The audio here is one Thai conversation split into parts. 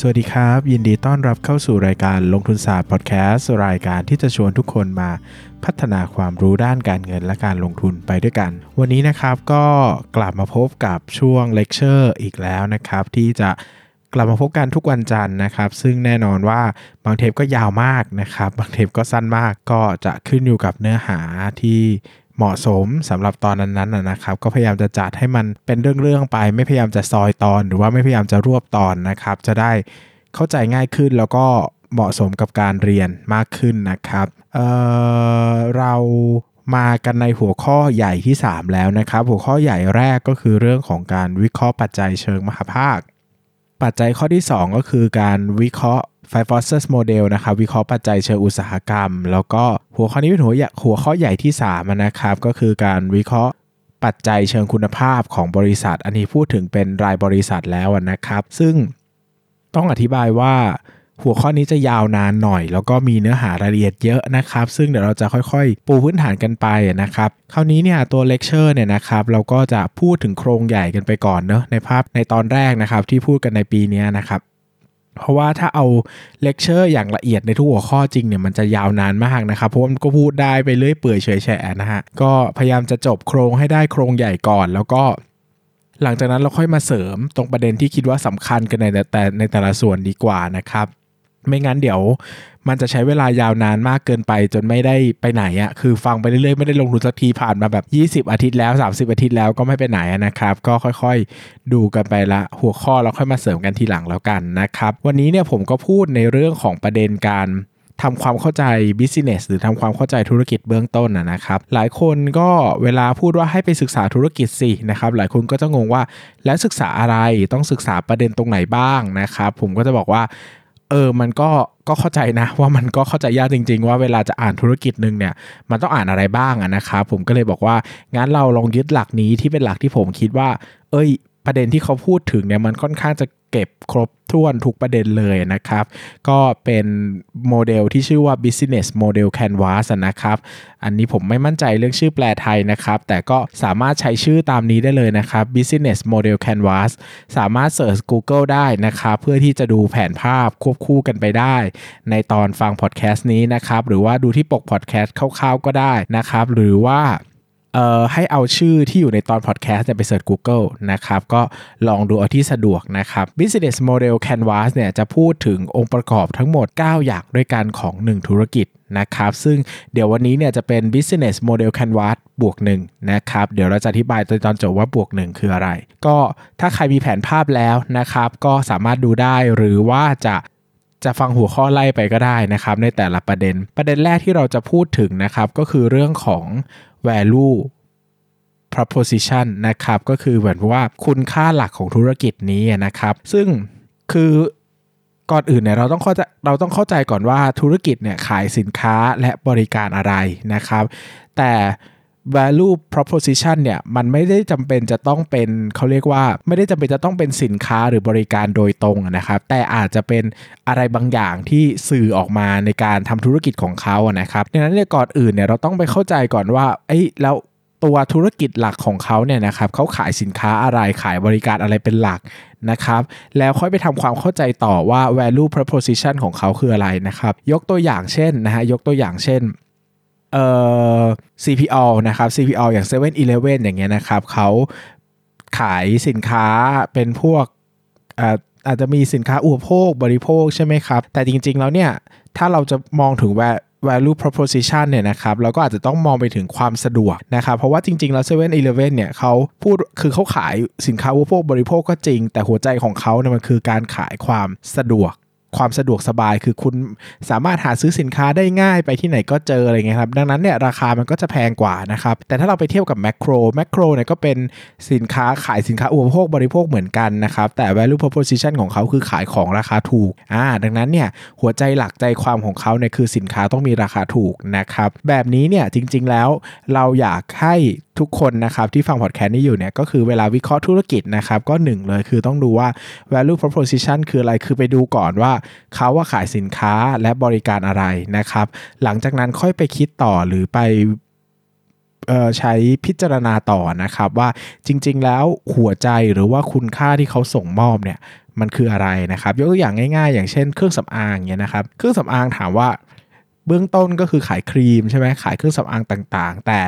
สวัสดีครับ ยินดีต้อนรับเข้าสู่รายการลงทุนศาสตร์พอดแคสต์รายการที่จะชวนทุกคนมาพัฒนาความรู้ด้านการเงินและการลงทุนไปด้วยกัน วันนี้นะครับก็กลับมาพบกับช่วงเลคเชอร์อีกแล้วนะครับ ที่จะกลับมาพบกันทุกวันจันทร์นะครับ ซึ่งแน่นอนว่าบางเทปก็ยาวมากนะครับ บางเทปก็สั้นมากก็จะขึ้นอยู่กับเนื้อหาที่ เหมาะสมสำหรับตอนนั้นๆนะนะครับ ก็พยายามจะจัดให้มันเป็นเรื่องๆไป ไม่พยายามจะซอยตอน หรือว่าไม่พยายามจะรวบตอนนะครับ จะได้เข้าใจง่ายขึ้นแล้วก็เหมาะสมกับการเรียนมากขึ้นนะครับเเรามากันในหัวข้อใหญ่ที่ 3 แล้วนะครับ หัวข้อใหญ่แรกก็คือเรื่องของการวิเคราะห์ปัจจัยเชิงมหาภาค ปัจจัยข้อที่ 2 ก็คือการวิเคราะห์ Five Forces Model นะครับวิเคราะห์ปัจจัยเชิงอุตสาหกรรม แล้วก็หัวข้อนี้เป็นหัวหัวข้อใหญ่ที่3นะครับก็คือการวิเคราะห์ปัจจัยเชิงคุณภาพของบริษัท อันนี้พูดถึงเป็นรายบริษัทแล้วนะครับ ซึ่งต้องอธิบายว่า หัวข้อนี้จะยาวนานหน่อย แล้วก็มีเนื้อหารายละเอียดเยอะนะครับ ซึ่งเดี๋ยวเราจะค่อยๆ ปูพื้นฐานกันไปนะครับ คราวนี้เนี่ยตัวเลคเชอร์เนี่ยนะครับเราก็จะพูดถึงโครงใหญ่กันไปก่อนเนอะในภาพในตอนแรกนะครับที่พูดกันในปีนี้นะครับเพราะว่าถ้าเอาเลคเชอร์อย่างละเอียดในทุกหัวข้อจริงเนี่ยมันจะยาวนานมากนะครับเพราะมันก็พูดได้ไปเรื่อยเปื่อยเฉื่อยแฉะนะฮะก็พยายามจะจบโครงให้ได้โครงใหญ่ก่อน แล้วก็ หลังจากนั้นเราค่อยมาเสริมตรงประเด็นที่คิดว่าสำคัญกันในแต่ในแต่ละส่วนดีกว่านะครับ ไม่งั้นเดี๋ยว มันจะใช้เวลายาวนานมากเกินไป จนไม่ได้ไปไหนอะ่ะคือฟังไปเรื่อยๆไม่ได้ลงทุนสักทีผ่านมาแบบ 20 อาทิตย์แล้ว 30 อาทิตย์แล้วก็ไม่ไปไหนนะครับ ก็ค่อยๆ ดูกันไปละหัวข้อแล้วค่อยมาเสริมกันทีหลังแล้วกันนะครับ วันนี้เนี่ยผมก็พูดในเรื่องของประเด็นการทำความเข้าใจ business หรือทำความเข้าใจธุรกิจเบื้องต้นนะครับ หลายคนก็เวลาพูดว่าให้ไปศึกษาธุรกิจสินะครับ หลายคนก็จะงงว่าแล้วศึกษาอะไรต้องศึกษาประเด็นตรงไหนบ้างนะครับ ผมก็จะบอกว่า เออมันก็ก็เข้าใจนะ ว่ามันก็เข้าใจยากจริง ๆ ว่าเวลาจะอ่านธุรกิจหนึ่งเนี่ยมันต้องอ่านอะไรบ้างนะครับผมก็เลยบอกว่างั้นเราลองยึดหลักนี้ที่เป็นหลักที่ผมคิดว่า เอ้ย ประเด็นที่เขาพูดถึงเนี่ยมันค่อนข้างจะเก็บครบถ้วนทุกประเด็นเลยนะครับ ก็เป็นโมเดลที่ชื่อว่า business model canvas นะครับ อันนี้ผมไม่มั่นใจเรื่องชื่อแปลไทยนะครับ แต่ก็สามารถใช้ชื่อตามนี้ได้เลยนะครับ business model canvas สามารถเสิร์ช Google ได้นะครับ เพื่อที่จะดูแผนภาพควบคู่กันไปได้ ในตอนฟังพอดแคสต์นี้นะครับ หรือว่าดูที่ปกพอดแคสต์คร่าวๆก็ได้นะครับ หรือว่า เอ่อให้เอาชื่อที่อยู่ในตอนพอดแคสต์ไปเสิร์ช Google นะครับ ก็ลองดูเอาที่สะดวกนะครับ Business Model Canvas เนี่ยจะพูดถึงองค์ประกอบทั้งหมด 9 อย่างด้วยกันของ 1 ธุรกิจนะครับ ซึ่งเดี๋ยววันนี้เนี่ยจะเป็น Business Model Canvas บวก1นะครับ เดี๋ยวเราจะอธิบายตอนจบว่าบวก 1 คืออะไร ก็ถ้าใครมีแผนภาพแล้วนะครับ ก็สามารถดูได้หรือว่าจะจะฟังหัวข้อไล่ไปก็ได้นะครับ ในแต่ละประเด็น ประเด็นแรกที่เราจะพูดถึงนะครับ ก็คือเรื่องของ value proposition นะครับก็คือเหมือนว่าคุณค่าหลักของธุรกิจนี้นะครับ ซึ่งคือก่อนอื่นเนี่ยเราต้องเข้าใจเราต้องเข้าใจก่อนว่าธุรกิจเนี่ยขายสินค้าและบริการอะไรนะครับ แต่ value proposition เนี่ยมันไม่ได้จำเป็นจะต้องเป็นเขาเรียกว่าไม่ได้จำเป็นจะต้องเป็นสินค้าหรือบริการโดยตรงนะครับแต่อาจจะเป็นอะไรบางอย่างที่สื่อออกมาในการทำธุรกิจของเขานะครับดังนั้นเนี่ยก่อนอื่นเนี่ยเราต้องไปเข้าใจก่อนว่าเอ้แล้วตัวธุรกิจหลักของเขาเนี่ยนะครับเขาขายสินค้าอะไรขายบริการอะไรเป็นหลักนะครับ แล้วค่อยไปทำความเข้าใจต่อว่า value proposition ของเขาคืออะไรนะครับ ยกตัวอย่างเช่นนะฮะยกตัวอย่างเช่น เอ่อ CPO นะครับ CPO อย่าง7 e เ e ่ e ออย่างเงี้ยนะครับเขาขายสินค้าเป็นพวกอาจจะมีสินค้าอุปโภคบริโภคใช่ไหมครับ แต่จริงๆแล้วเนี่ย ถ้าเราจะมองถึง value proposition เนี่ยนะครับเราก็อาจจะต้องมองไปถึงความสะดวกนะครับ เพราะว่าจริงๆ แล้ว7 e เ e ่ e อเนี่ยเขาพูดคือเขาขายสินค้าอุปโภคบริโภคก็จริง แต่หัวใจของเขาเนี่ยมันคือการขายความสะดวก ความสะดวกสบายคือคุณสามารถหาซื้อสินค้าได้ง่ายไปที่ไหนก็เจออะไรเงี้ยครับ ดังนั้นเนี่ยราคามันก็จะแพงกว่านะครับ แต่ถ้าเราไปเทียบกับแมคโครแมคโครเนี่ยก็เป็นสินค้าขายสินค้าอุปโภคบริโภคเหมือนกันนะครับ แต่ value proposition ของเขาคือขายของราคาถูกอ่าดังนั้นเนี่ยหัวใจหลักใจความของเขาเนี่ยคือสินค้าต้องมีราคาถูกนะครับ แบบนี้เนี่ยจริง ๆ แล้วเราอยากให้ทุกคนนะครับที่ฟังพอดแคสต์นี้อยู่เนี่ยก็คือเวลาวิเคราะห์ธุรกิจนะครับก็หนึ่งเลยคือต้องดูว่า value proposition คืออะไรคือไปดูก่อนว่าเขาว่าขายสินค้าและบริการอะไรนะครับ หลังจากนั้นค่อยไปคิดต่อหรือไปใช้พิจารณาต่อนะครับว่าจริง ๆ แล้วหัวใจหรือว่าคุณค่าที่เขาส่งมอบเนี่ยมันคืออะไรนะครับ ยกตัวอย่างง่าย ๆ อย่างเช่นเครื่องสำอางเนี่ยนะครับเครื่องสำอางถามว่าเบื้องต้นก็คือขายครีมใช่ไหมขายเครื่องสำอางต่างๆ แต่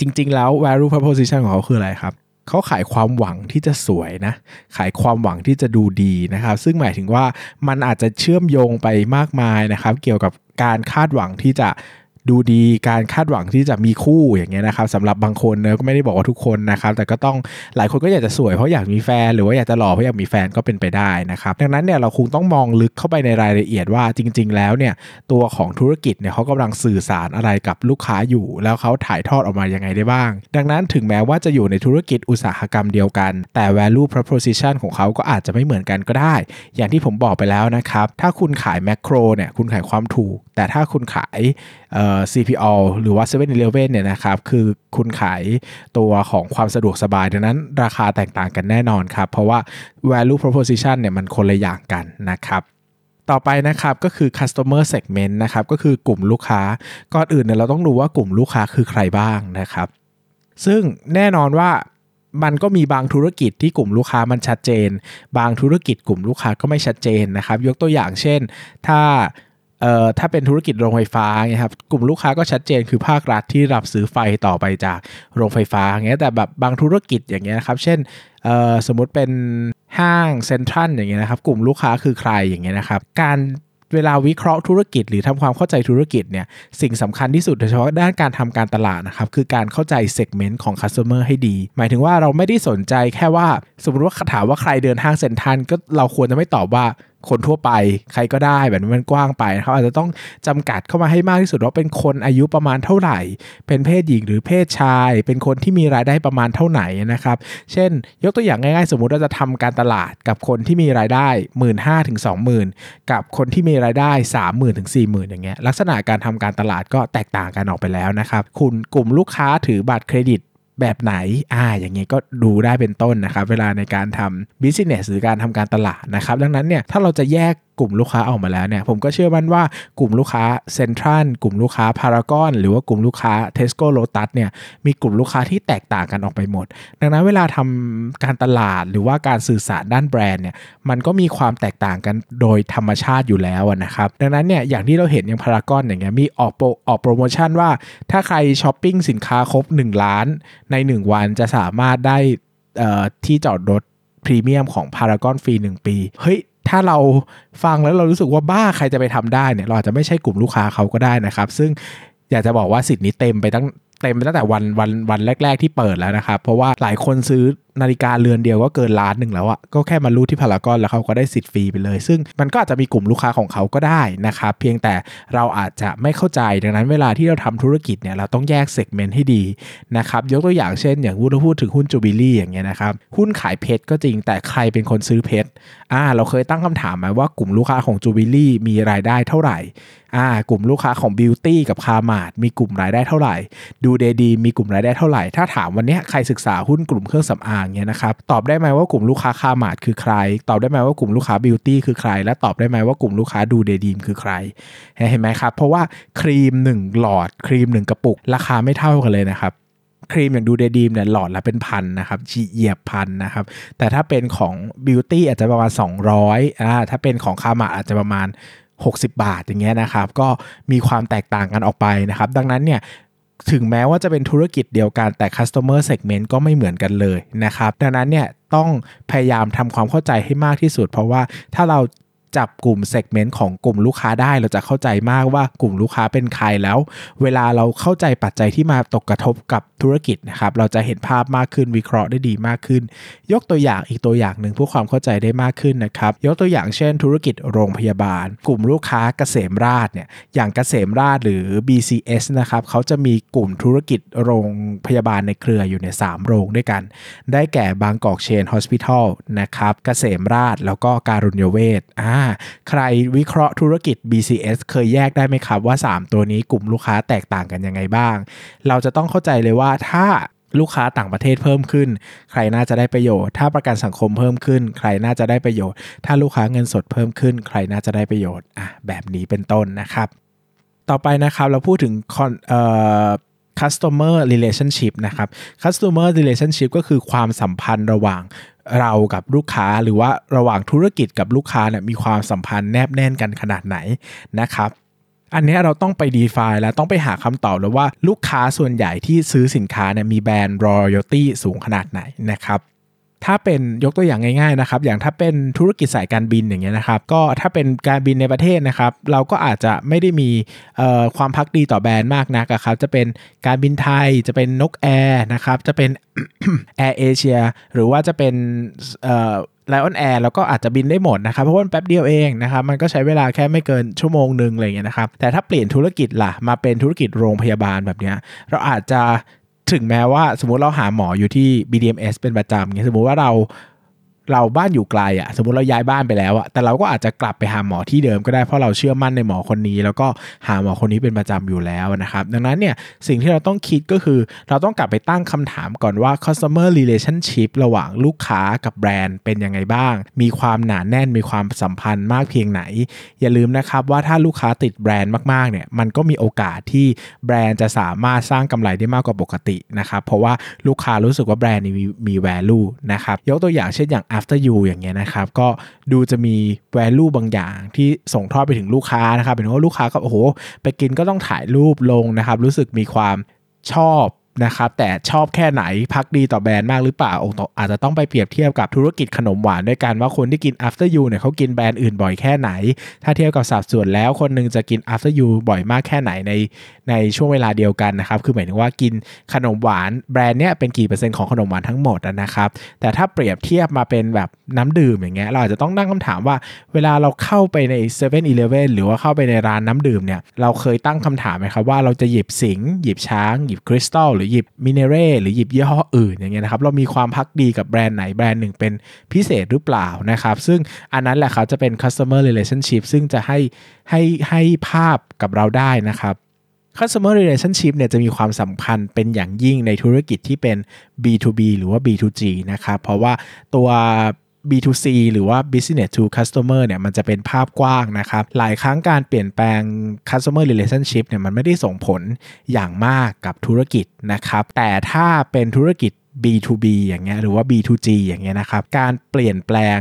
จริง ๆ แล้ว value proposition ของเขาคืออะไรครับ เขาขายความหวังที่จะสวยนะ ขายความหวังที่จะดูดีนะครับ ซึ่งหมายถึงว่ามันอาจจะเชื่อมโยงไปมากมายนะครับ เกี่ยวกับการคาดหวังที่จะ ดูดีการคาดหวังที่จะมีคู่อย่างเงี้ยนะครับสำหรับบางคนเนะก็ไม่ได้บอกว่าทุกคนนะครับ แต่ก็ต้องหลายคนก็อยากจะสวยเพราะอยากมีแฟน หรือว่าอยากจะหล่อเพราะอยากมีแฟนก็เป็นไปได้นะครับ ดังนั้นเนี่ยเราคงต้องมองลึกเข้าไปในรายละเอียดว่าจริง ๆ แล้วเนี่ยตัวของธุรกิจเนี่ยเขากำลังสื่อสารอะไรกับลูกค้าอยู่ แล้วเขาถ่ายทอดออกมายังไงได้บ้าง ดังนั้นถึงแม้ว่าจะอยู่ในธุรกิจอุตสาหกรรมเดียวกัน แต่ value proposition ของเขาก็อาจจะไม่เหมือนกันก็ได้ อย่างที่ผมบอกไปแล้วนะครับถ้าคุณขายแมคโครเนี่ยคุณขายความถูก แต่ถ้าคุณขาย CPO หรือว่า 7 e เ e ่ e อเนี่ยนะครับคือคุณขายตัวของความสะดวกสบาย ดังนั้นราคาแตกต่างกันแน่นอนครับ เพราะว่า value proposition เนี่ยมันคนละอย่างกันนะครับต่อไปนะครับก็คือ customer segment นะครับก็คือกลุ่มลูกค้าก่อนอื่นเนี่ยเราต้องดูว่ากลุ่มลูกค้าคือใครบ้างนะครับ ซึ่งแน่นอนว่ามันก็มีบางธุรกิจที่กลุ่มลูกค้ามันชัดเจน บางธุรกิจกลุ่มลูกค้าก็ไม่ชัดเจนนะครับ ยกตัวอย่างเช่น ถ้า เอ่อถ้าเป็นธุรกิจโรงไฟฟ้าเงี้ยครับกลุ่มลูกค้าก็ชัดเจนคือภาครัฐที่รับซื้อไฟต่อไปจากโรงไฟฟ้าเงี้ยแต่แบบบางธุรกิจอย่างเงี้ยนะครับ เช่นเอ่อสมมุติเป็นห้างเซ็นทรัลอย่างเงี้ยนะครับ กลุ่มลูกค้าคือใครอย่างเงี้ยนะครับ การเวลาวิเคราะห์ธุรกิจหรือทำความเข้าใจธุรกิจเนี่ยสิ่งสำคัญที่สุดโดยเฉพาะด้านการทำการตลาดนะครับคือการเข้าใจ segment ของ customer ให้ดี หมายถึงว่าเราไม่ได้สนใจแค่ว่า สมมติว่าถามว่าใครเดินห้างเซ็นทรัลก็เราควรจะไม่ตอบว่า คนทั่วไป ใครก็ได้แบบนี้มันกว้างไปเขาอาจจะต้องจำกัดเข้ามาให้มากที่สุดว่าเป็นคนอายุประมาณเท่าไหร่ เป็นเพศหญิงหรือเพศชาย เป็นคนที่มีรายได้ประมาณเท่าไหร่นะครับ เช่น ยกตัวอย่างง่ายๆ สมมุติเราจะทำการตลาดกับคนที่มีรายได้1 5ื่นถึงสองหมื่นกับคนที่มีรายได้3 0,000ถึงสี่หมื่นอย่างเงี้ยลักษณะการทำการตลาดก็แตกต่างกันออกไปแล้วนะครับคุณกลุ่มลูกค้าถือบัตรเครดิต แบบไหนอ่าอย่างเงี้ยก็ดูได้เป็นต้นนะครับ เวลาในการทำ business หรือการทำการตลาดนะครับ ดังนั้นเนี่ยถ้าเราจะแยกกลุ่มลูกค้าออกมาแล้วเนี่ยผมก็เชื่อมั่นว่ากลุ่มลูกค้าเซ็นทรัลกลุ่มลูกค้าพารากอนหรือว่ากลุ่มลูกค้าเทสโก้โลตัสเนี่ยมีกลุ่มลูกค้าที่แตกต่างกันออกไปหมด ดังนั้นเวลาทำการตลาดหรือว่าการสื่อสารด้านแบรนด์เนี่ยมันก็มีความแตกต่างกันโดยธรรมชาติอยู่แล้วนะครับดังนั้นเนี่ยอย่างที่เราเห็นอย่างพารากอนอย่างเงี้ยมีออกโปรออกโปรโมชั่นว่า ถ้าใครช้อปปิ้งสินค้าครบ 1 ล้านใน 1 วันจะสามารถได้ที่จอดรถพรีเมียมของพารากอนฟรี 1 ปี เฮ้ย ถ้าเราฟังแล้วเรารู้สึกว่าบ้าใครจะไปทำได้เนี่ยเราอาจจะไม่ใช่กลุ่มลูกค้าเขาก็ได้นะครับ ซึ่งอยากจะบอกว่าสิทธิ์นี้เต็มไปตั้งเต็มไปตั้งแต่วันวันวันแรก ๆ ที่เปิดแล้วนะครับ เพราะว่าหลายคนซื้อ นาฬิกาเรือนเดียวก็เกินล้านหนึ่งแล้วอะก็แค่มารูดที่พารากอนแล้วเขาก็ได้สิทธิ์ฟรีไปเลย ซึ่งมันก็อาจจะมีกลุ่มลูกค้าของเขาก็ได้นะครับเพียงแต่เราอาจจะไม่เข้าใจดังนั้นเวลาที่เราทำธุรกิจเนี่ยเราต้องแยก segment ให้ดีนะครับยกตัวอย่างเช่น อย่างพูดพูดถึงหุ้นจูบิลี่อย่างเงี้ยนะครับหุ้นขายเพชรก็จริงแต่ใครเป็นคนซื้อเพชรอ่าเราเคยตั้งคำถามไหมว่ากลุ่มลูกค้าของจูบิลี่มีรายได้เท่าไหร่อ่ากลุ่มลูกค้าของบิวตี้กับคาร์มาร์ทมีกลุ่มรายได้เท่าไหร่ ดูเดย์ดรีมมีกลุ่มรายได้เท่าไหร่ ถ้าถามวันนี้ใครศึกษาหุ้นกลุ่มเครื่องสำอางเนี่ยนะครับตอบได้ไหมว่ากลุ่มลูกค้าคาร์มาร์ทคือใคร ตอบได้ไหมว่ากลุ่มลูกค้าบิวตี้คือใคร และตอบได้ไหมว่ากลุ่มลูกค้าดูเดย์ดรีมคือใคร เห็นไหมครับ เพราะว่าครีม 1 หลอด ครีม 1 กระปุก ราคาไม่เท่ากันเลยนะครับครีมอย่างดูเดย์ดรีมเนี่ยหลอดละเป็นพันนะครับเหยียบพันนะครับ แต่ถ้าเป็นของบิวตี้อาจจะประมาณ 200อ่าถ้าเป็นของคาร์มาร์ทอาจจะประมาณ 60 บาทอย่างเงี้ยนะครับ ก็มีความแตกต่างกันออกไปนะครับ ดังนั้นเนี่ย ถึงแม้ว่าจะเป็นธุรกิจเดียวกันแต่ customer segment ก็ไม่เหมือนกันเลยนะครับ ดังนั้นเนี่ยต้องพยายามทำความเข้าใจให้มากที่สุด เพราะว่าถ้าเรา จับกลุ่ม segment ของกลุ่มลูกค้าได้ เราจะเข้าใจมากว่ากลุ่มลูกค้าเป็นใครแล้ว เวลาเราเข้าใจปัจจัยที่มาตกกระทบกับธุรกิจนะครับเราจะเห็นภาพมากขึ้นวิเคราะห์ได้ดีมากขึ้น ยกตัวอย่างอีกตัวอย่างหนึ่งเพื่อความเข้าใจได้มากขึ้นนะครับยกตัวอย่างเช่น ธุรกิจโรงพยาบาล กลุ่มลูกค้าเกษมราชเนี่ยอย่างเกษมราชหรือ BCS นะครับเขาจะมีกลุ่มธุรกิจโรงพยาบาลในเครืออยู่ใน 3 โรงด้วยกัน ได้แก่บางกอกเชนฮอสพิทอลนะครับเกษมราชแล้วก็การุญยเวชอ่าใครวิเคราะห์ธุรกิจ BCS เคยแยกได้ไหมครับว่า 3 ตัวนี้กลุ่มลูกค้าแตกต่างกันยังไงบ้าง เราจะต้องเข้าใจเลยว่าถ้าลูกค้าต่างประเทศเพิ่มขึ้น ใครน่าจะได้ประโยชน์ ถ้าประกันสังคมเพิ่มขึ้น ใครน่าจะได้ประโยชน์ ถ้าลูกค้าเงินสดเพิ่มขึ้น ใครน่าจะได้ประโยชน์อะแบบนี้เป็นต้นนะครับ ต่อไปนะครับเราพูดถึงเอ่อ customer relationship นะครับ customer relationship ก็คือความสัมพันธ์ระหว่าง เรากับลูกค้าหรือว่าระหว่างธุรกิจกับลูกค้าเนี่ยมีความสัมพันธ์แนบแน่นกันขนาดไหนนะครับอันนี้เราต้องไป define แล้วต้องไปหาคำตอบแล้วว่าลูกค้าส่วนใหญ่ที่ซื้อสินค้าเนี่ยมีแบรนด์ royalty สูงขนาดไหนนะครับ ถ้าเป็นยกตัวอย่างง่ายๆนะครับอย่างถ้าเป็นธุรกิจสายการบินอย่างเงี้ยนะครับก็ถ้าเป็นการบินในประเทศนะครับ เราก็อาจจะไม่ได้มีความภักดีต่อแบรนด์มากนักครับจะเป็นการบินไทยจะเป็นนกแอร์นะครับจะเป็นแอร์เอเชียหรือว่าจะเป็นไลออนแอร์แล้วก็อาจจะบินได้หมดนะครับเพราะว่าแป๊บเดียวเองนะครับมันก็ใช้เวลาแค่ไม่เกินชั่วโมงหนึ่งอะไรเงี้ยนะครับแต่ถ้าเปลี่ยนธุรกิจล่ะมาเป็นธุรกิจโรงพยาบาลแบบเนี้ยเราอาจจะ ถึงแม้ว่าสมมุติเราหาหมออยู่ที่ BDMS เป็นประจำเงี้ยสมมุติว่าเรา เราบ้านอยู่ไกลอะ่ะสมมติเราย้ายบ้านไปแล้วอะ่ะแต่เราก็อาจจะกลับไปหาหมอที่เดิมก็ได้เพราะเราเชื่อมั่นในหมอคนนี้ แล้วก็หาหมอคนนี้เป็นประจำอยู่แล้วนะครับ ดังนั้นเนี่ยสิ่งที่เราต้องคิดก็คือ เราต้องกลับไปตั้งคำถามก่อนว่า customer relationship ระหว่างลูกค้ากับแบรนด์เป็นยังไงบ้าง มีความหนาแน่นมีความสัมพันธ์มากเพียงไหน อย่าลืมนะครับว่าถ้าลูกค้าติดแบรนด์มากๆเนี่ยมันก็มีโอกาสที่แบรนด์จะสามารถสร้างกำไรได้มากกว่าปกตินะครับเพราะว่าลูกค้ารู้สึกว่าแบรนด์มีมี value นะครับยกตัวอย่างเช่นอย่าง after you อย่างเงี้ยนะครับก็ดูจะมี value บางอย่างที่ส่งทอดไปถึงลูกค้านะครับเป็นว่าลูกค้าก็โอ้โห ไปกินก็ต้องถ่ายรูปลงนะครับ รู้สึกมีความชอบ นะครับแต่ชอบแค่ไหนพักดีต่อแบรนด์มากหรือเปล่าอาจจะต้องไปเปรียบเทียบกับธุรกิจขนมหวานด้วยกันว่าคนที่กิน after you เนี่ยเขากินแบรนด์อื่นบ่อยแค่ไหน ถ้าเทียบกับสัดส่วนแล้วคนนึงจะกิน after you บ่อยมากแค่ไหนในในช่วงเวลาเดียวกันนะครับคือหมายถึงว่ากินขนมหวานแบรนด์เนี้ยเป็นกี่เปอร์เซ็นต์ของขนมหวานทั้งหมดนะครับแต่ถ้าเปรียบเทียบมาเป็นแบบน้ำดื่มอย่างเงี้ยเราอาจจะต้องตั้งคำถามว่า เวลาเราเข้าไปใน7 e เ e ่ e อหรือว่าเข้าไปในร้านน้ำดื่มเนี่ยเราเคยตั้งคำถามไหมครับว่าเราจะหยิบสิงหยิบช้างหยิบคริสตัลหรือหยิบมิเนเร่หรือหยิบยี่ห้ออื่นอย่างเงี้ยนะครับเรามีความพักดีกับแบรนด์ไหนแบรนด์หนึ่งเป็นพิเศษหรือเปล่านะครับซึ่งอันนั้นแหละครับจะเป็น customer relationship ซึ่งจะให้ให้ให้ภาพกับเราได้นะครับ customer relationship เนี่ยจะมีความสำคัญเป็นอย่างยิ่งในธุรกิจที่เป็น B2B หรือว่า B2G นะครับเพราะว่าตัว B2C หรือว่า business to customer เนี่ยมันจะเป็นภาพกว้างนะครับ หลายครั้งการเปลี่ยนแปลง customer relationship เนี่ยมันไม่ได้ส่งผลอย่างมากกับธุรกิจนะครับ แต่ถ้าเป็นธุรกิจ B2B อย่างเงี้ยหรือว่า B2G อย่างเงี้ยนะครับ การเปลี่ยนแปลง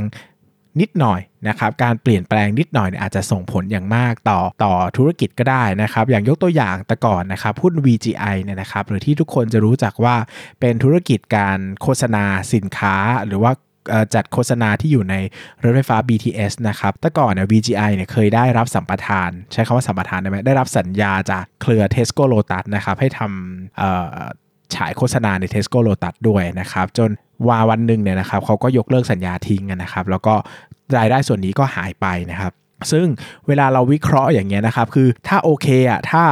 นิดหน่อยนะครับการเปลี่ยนแปลงนิดหน่อยเนี่ยอาจจะส่งผลอย่างมากต่อต่อธุรกิจก็ได้นะครับอย่างยกตัวอย่างแต่ก่อนนะครับหุ้น VGI เนี่ยนะครับหรือที่ทุกคนจะรู้จักว่าเป็นธุรกิจการโฆษณาสินค้าหรือว่า จัดโฆษณาที่อยู่ในรถไฟฟ้า BTS นะครับแต่ก่อนเนี่ย VGI เนี่ยเคยได้รับสัมปทาน ใช้คำว่าสัมปทานได้ไหมได้รับสัญญาจากเครือ Tesco Lotus นะครับให้ทฉายโฆษณาใน Tesco Lotus ด้วยนะครับ จนวาวันหนึ่งเนี่ยนะครับเขาก็ยกเลิกสัญญาทิ้งนะครับ แล้วก็รายได้ส่วนนี้ก็หายไปนะครับ ซึ่งเวลาเราวิเคราะห์อย่างเงี้ยนะครับ คือถ้าโอเคอะถ้า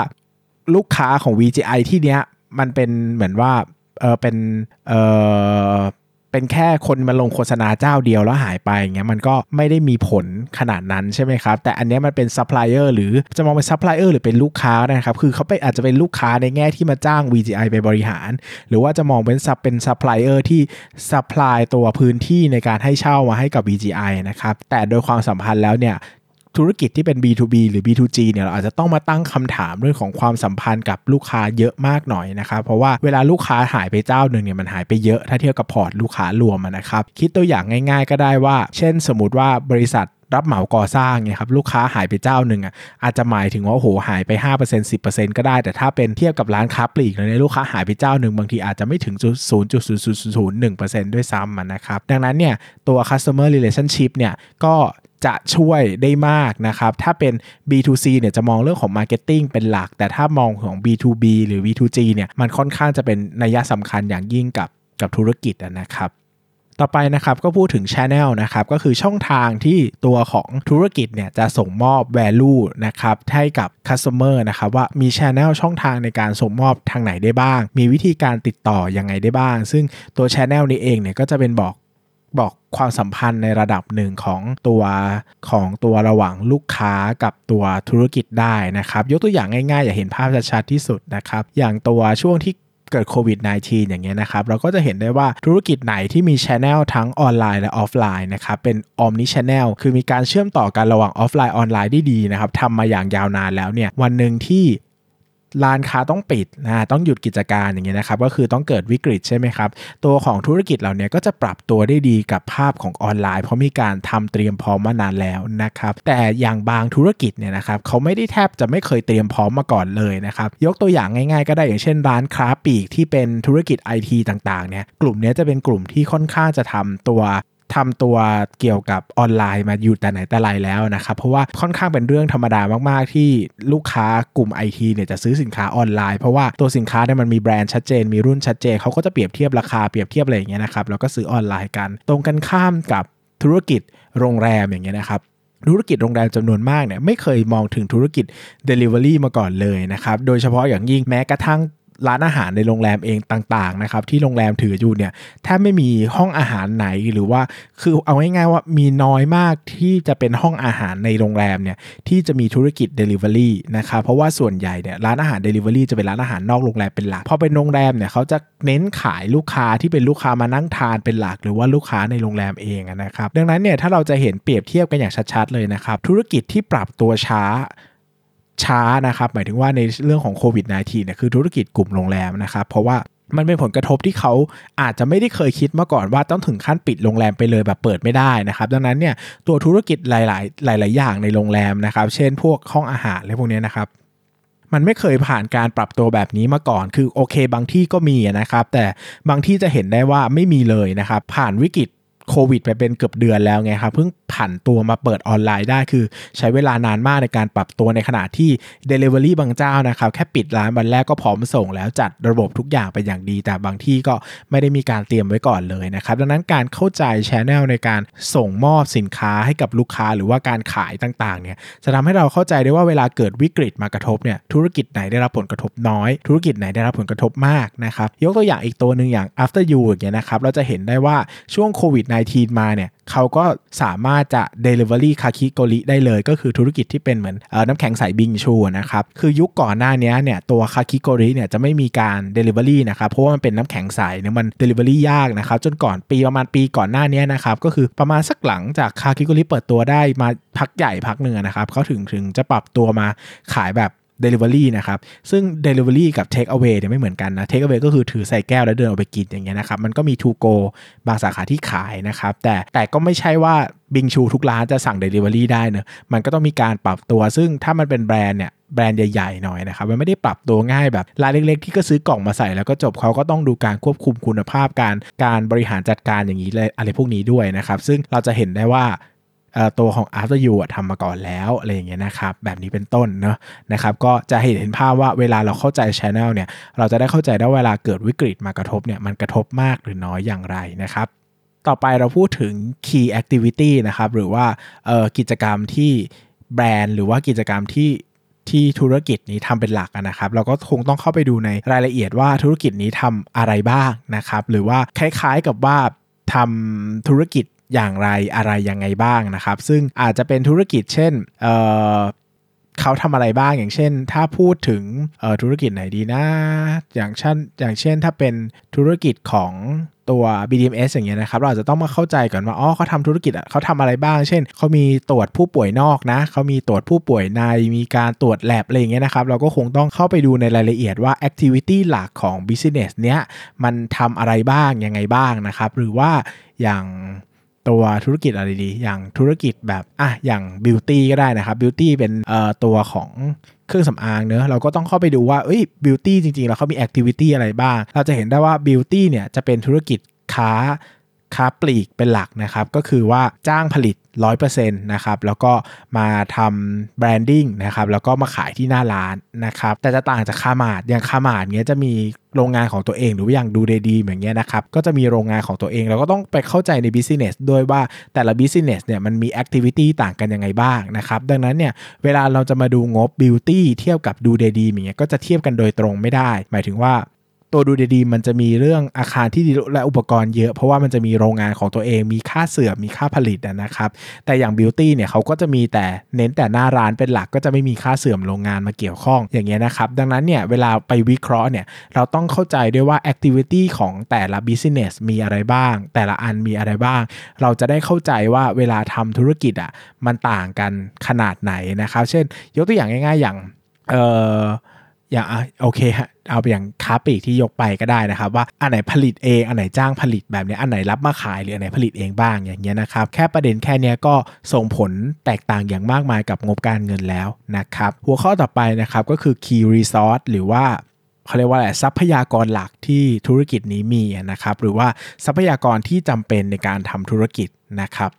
ลูกค้าของ VGI ที่เนี้ยมันเป็นเหมือนว่าเออเป็นเออ เป็นแค่คนมาลงโฆษณาเจ้าเดียวแล้วหายไปอย่างเงี้ยมันก็ไม่ได้มีผลขนาดนั้นใช่ไหมครับ แต่อันนี้มันเป็นซัพพลายเออร์หรือจะมองเป็นซัพพลายเออร์หรือเป็นลูกค้านะครับ คือเขาไปอาจจะเป็นลูกค้าในแง่ที่มาจ้าง VGI ไปบริหาร หรือว่าจะมองเป็น sup เป็นซัพพลายเออร์ที่ supply ตัวพื้นที่ในการให้เช่ามาให้กับ VGI นะครับแต่โดยความสัมพันธ์แล้วเนี่ย ธุรกิจที่เป็น B2B หรือ B2G เนี่ยเราอาจจะต้องมาตั้งคำถามเรื่องของความสัมพันธ์กับลูกค้าเยอะมากหน่อยนะครับเพราะว่าเวลาลูกค้าหายไปเจ้าหนึ่งเนี่ยมันหายไปเยอะถ้าเทียบกับพอร์ตลูกค้ารวมนะครับคิดตัวอย่างง่าย ๆ ก็ได้ว่า เช่น สมมติว่าบริษัทรับเหมาก่อสร้างเนี่ยครับลูกค้าหายไปเจ้าหนึ่งอะอาจจะหมายถึงว่าโอ้โหหายไป 5% 10%ก็ได้ แต่ถ้าเป็นเทียบกับร้านค้าปลีกเนี่ยลูกค้าหายไปเจ้าหนึ่งบางทีอาจจะไม่ถึง 0.0001%ด้วยซ้ำนะครับดังนั้นเนี่ยตัว customer relationship เนี่ยก็ จะช่วยได้มากนะครับ ถ้าเป็น B2C เนี่ยจะมองเรื่องของ Marketing เป็นหลัก แต่ถ้ามองของ B2B หรือ B2G เนี่ยมันค่อนข้างจะเป็นนัยสำคัญอย่างยิ่งกับกับธุรกิจนะครับต่อไปนะครับก็พูดถึง Channel นะครับก็คือช่องทางที่ตัวของธุรกิจเนี่ยจะส่งมอบ value นะครับให้กับ Customer นะครับว่ามี Channel ช่องทางในการส่งมอบทางไหนได้บ้าง มีวิธีการติดต่อยังไงได้บ้าง ซึ่งตัว Channel นี้เองเนี่ยก็จะเป็นบอกบอก ความสัมพันธ์ในระดับหนึ่งของตัวของตัวระหว่างลูกค้ากับตัวธุรกิจได้นะครับ ยกตัวอย่างง่ายๆ อย่าเห็นภาพชัดๆที่สุดนะครับ อย่างตัวช่วงที่เกิดโควิด -19 อย่างเงี้ยนะครับ เราก็จะเห็นได้ว่าธุรกิจไหนที่มีช ANNEL ทั้งออนไลน์และออฟไลน์นะครับ เป็น Omni Channel คือมีการเชื่อมต่อกันระหว่างออฟไลน์ออนไลน์ได้ดีนะครับทำมาอย่างยาวนานแล้วเนี่ย วันหนึ่งที่ ร้านค้าต้องปิดนะต้องหยุดกิจการอย่างเงี้ยนะครับก็คือต้องเกิดวิกฤตใช่ไหมครับ ตัวของธุรกิจเหล่านี้ก็จะปรับตัวได้ดีกับภาพของออนไลน์ เพราะมีการทำเตรียมพร้อมมานานแล้วนะครับแต่อย่างบางธุรกิจเนี่ยนะครับเขาไม่ได้แทบจะไม่เคยเตรียมพร้อมมาก่อนเลยนะครับยกตัวอย่างง่ายๆ ก็ได้อย่างเช่น ร้านค้าปลีกที่เป็นธุรกิจไอทีต่างๆเนี่ยกลุ่มนี้จะเป็นกลุ่มที่ค่อนข้างจะทำตัว ทำตัวเกี่ยวกับออนไลน์มาอยู่แต่ไหนแต่ไรแล้วนะครับ เพราะว่าค่อนข้างเป็นเรื่องธรรมดามากๆ ที่ลูกค้ากลุ่ม IT เนี่ยจะซื้อสินค้าออนไลน์ เพราะว่าตัวสินค้าเนี่ยมันมีแบรนด์ชัดเจน มีรุ่นชัดเจนเขาก็จะเปรียบเทียบราคาเปรียบเทียบอะไรอย่างเงี้ยนะครับแล้วก็ซื้อออนไลน์กัน ตรงกันข้ามกับธุรกิจโรงแรมอย่างเงี้ยนะครับธุรกิจโรงแรมจำนวนมากเนี่ยไม่เคยมองถึงธุรกิจ Delivery มาก่อนเลยนะครับ โดยเฉพาะอย่างยิ่งแม้กระทั่ง ร้านอาหารในโรงแรมเองต่างๆนะครับที่โรงแรมถืออยู่เนี่ยแทบไม่มีห้องอาหารไหนหรือว่าคือเอาง่ายๆว่ามีน้อยมากที่จะเป็นห้องอาหารในโรงแรมเนี่ยที่จะมีธุรกิจ Delivery นะครับเพราะว่าส่วนใหญ่เนี่ยร้านอาหาร Delivery จะเป็นร้านอาหารนอกโรงแรมเป็นหลักพอเป็นโรงแรมเนี่ยเขาจะเน้นขายลูกค้าที่เป็นลูกค้ามานั่งทานเป็นหลัก หรือว่าลูกค้าในโรงแรมเองนะครับดังนั้นเนี่ยถ้าเราจะเห็นเปรียบเทียบกันอย่างชัดๆเลยนะครับธุรกิจที่ปรับตัวช้า ช้านะครับ หมายถึงว่าในเรื่องของโควิด -19 เนี่ยคือธุรกิจกลุ่มโรงแรมนะครับ เพราะว่ามันเป็นผลกระทบที่เขาอาจจะไม่ได้เคยคิดมาก่อนว่าต้องถึงขั้นปิดโรงแรมไปเลยแบบเปิดไม่ได้นะครับ ดังนั้นเนี่ยตัวธุรกิจหลาย ๆ หลาย ๆ อย่างในโรงแรมนะครับ เช่นพวกห้องอาหารอะไรพวกนี้นะครับมันไม่เคยผ่านการปรับตัวแบบนี้มาก่อน คือโอเค บางที่ก็มีนะครับ แต่บางที่จะเห็นได้ว่าไม่มีเลยนะครับ ผ่านวิกฤต โควิดไปเป็นเกือบเดือนแล้วไงครับเพิ่งผันตัวมาเปิดออนไลน์ได้คือ ใช้เวลานานมากในการปรับตัวในขณะที่ Delivery บางเจ้านะครับแค่ปิดร้านวันแรกก็พร้อมส่งแล้วจัดระบบทุกอย่างไปอย่างดี แต่บางที่ก็ไม่ได้มีการเตรียมไว้ก่อนเลยนะครับดังนั้นการเข้าใจชแนลในการส่งมอบสินค้าให้กับลูกค้าหรือว่าการขายต่างๆเนี่ยจะทำให้เราเข้าใจได้ว่าเวลาเกิดวิกฤตมากระทบเนี่ยธุรกิจไหนได้รับผลกระทบน้อย ธุรกิจไหนได้รับผลกระทบมากนะครับยกตัวอย่างอีกตัวหนึ่งอย่าง after you อย่างเงี้ยนะครับเราจะเห็นได้ว่าช่วงโควิด -19 มาเนี่ยเขาก็สามารถจะ Delivery คาคิโกริได้เลย ก็คือธุรกิจที่เป็นเหมือนอน้ำแข็งใสบิงชูนะครับคือยุคก่อนหน้านี้เนี่ยตัวคาคิโกริเนี่ยจะไม่มีการ Delivery นะครับเพราะว่ามันเป็นน้ำแข็งใสเนี่ยมัน Delivery ยากนะครับจนก่อนปีประมาณปีก่อนหน้านี้นะครับก็คือประมาณสักหลังจากคาคิโกริเปิดตัวได้มาพักใหญ่พักหนึ่งนะครับเขาถึงถึงจะปรับตัวมาขายแบบ Delivery นะครับ ซึ่ง Delivery กับ Take Away เนี่ยไม่เหมือนกันนะ Take Away ก็คือถือใส่แก้วแล้วเดินออกไปกินอย่างเงี้ยนะครับ มันก็มี To Go บางสาขาที่ขายนะครับ แต่แต่ก็ไม่ใช่ว่าบิงชูทุกร้านจะสั่ง Delivery ได้เนะมันก็ต้องมีการปรับตัว ซึ่งถ้ามันเป็นแบรนด์เนี่ยแบรนด์ใหญ่ๆหน่อยนะครับ มันไม่ได้ปรับตัวง่ายแบบร้ายเล็กๆ ที่ก็ซื้อกล่องมาใส่แล้วก็จบเขาก็ต้องดูการควบคุมคุณภาพการการบริหารจัดการอย่างนี้อะไรพวกนี้ด้วยนะครับ ซึ่งเราจะเห็นได้ว่า ตัวของ After You ทำมาก่อนแล้วอะไรอย่างเงี้ยนะครับแบบนี้เป็นต้นเนาะนะครับก็จะเห็นเห็นภาพว่าเวลาเราเข้าใจ Channel เนี่ยเราจะได้เข้าใจได้เวลาเกิดวิกฤตมากระทบเนี่ยมันกระทบมากหรือน้อยอย่างไรนะครับต่อไปเราพูดถึง Key Activity นะครับหรือว่ากิจกรรมที่แบรนด์ หรือว่ากิจกรรมที่ที่ธุรกิจนี้ทำเป็นหลักนะครับ เราก็คงต้องเข้าไปดูในรายละเอียดว่าธุรกิจนี้ทำอะไรบ้างนะครับ หรือว่าคล้ายๆกับว่าทำธุรกิจ อย่างไรอะไรยังไงบ้างนะครับ ซึ่งอาจจะเป็นธุรกิจเช่นเเขาทำอะไรบ้างอย่างเช่น ถ้าพูดถึงธุรกิจไหนดีนะ อย่างเช่นอย่างเช่นถ้าเป็นธุรกิจของตัว BDMS อย่างเงี้ยนะครับ เราอาจจะต้องมาเข้าใจก่อนว่า อ๋อเขาทำธุรกิจเขาทำอะไรบ้าง เช่น เขามีตรวจผู้ป่วยนอกนะ เขามีตรวจผู้ป่วยใน มีการตรวจแลบอะไรอย่างเงี้ยนะครับ เราก็คงต้องเข้าไปดูในรายละเอียดว่า activity หลักของ business เนี้ย มันทำอะไรบ้าง ยังไงบ้างนะครับ หรือว่าอย่าง ตัวธุรกิจอะไรดี อย่างธุรกิจแบบอะอย่างบิวตี้ก็ได้นะครับบิวตี้เป็นเอ่อตัวของเครื่องสำอางเนอะเราก็ต้องเข้าไปดูว่าเอ้ยบิวตี้จริงๆ แล้วเขามี activity อะไรบ้าง เราจะเห็นได้ว่าบิวตี้เนี่ยจะเป็นธุรกิจค้า ค้าปลีกเป็นหลักนะครับ ก็คือว่าจ้างผลิต 100%นะครับ แล้วก็มาทำ branding นะครับ แล้วก็มาขายที่หน้าร้านนะครับ แต่จะต่างจากคาร์มาร์ทอย่างคาร์มาร์ทเนี้ยจะมีโรงงานของตัวเองหรือว่าอย่างดูเดย์ดรีมอย่างเงี้ยนะครับ ก็จะมีโรงงานของตัวเองแล้วก็ต้องไปเข้าใจใน business ด้วยว่าแต่ละ business เนี่ยมันมี activity ต่างกันยังไงบ้างนะครับ ดังนั้นเนี่ยเวลาเราจะมาดูงบบิวตี้เทียบกับดูเดย์ดรีมอย่างเงี้ยก็จะเทียบกันโดยตรงไม่ได้ หมายถึงว่า ตัวดูเดย์ดรีมมันจะมีเรื่องอาคารที่ดินและอุปกรณ์เยอะ เพราะว่ามันจะมีโรงงานของตัวเอง มีค่าเสื่อมมีค่าผลิตนะครับ แต่อย่างบิวตี้เนี่ยเขาก็จะมีแต่เน้นแต่หน้าร้านเป็นหลักก็จะไม่มีค่าเสื่อมโรงงานมาเกี่ยวข้องอย่างเงี้ยนะครับ ดังนั้นเนี่ยเวลาไปวิเคราะห์เนี่ยเราต้องเข้าใจด้วยว่า activity ของแต่ละ business มีอะไรบ้าง แต่ละอันมีอะไรบ้าง เราจะได้เข้าใจว่าเวลาทำธุรกิจอะมันต่างกันขนาดไหนนะครับ เช่น ยกตัวอย่างง่าย ๆ อย่างเออ อย่างโอเคฮะเอาไปอย่างค้าปลีกที่ยกไปก็ได้นะครับ ว่าอันไหนผลิตเองอันไหนจ้างผลิตแบบนี้อันไหนรับมาขายหรืออันไหนผลิตเองบ้างอย่างเงี้ยนะครับ แค่ประเด็นแค่นี้ก็ส่งผลแตกต่างอย่างมากมายกับงบการเงินแล้วนะครับ หัวข้อต่อไปนะครับก็คือ key resource หรือว่าเขาเรียกว่าอะไรทรัพยากรหลักที่ธุรกิจนี้มีนะครับ หรือว่าทรัพยากรที่จำเป็นในการทำธุรกิจนะครับ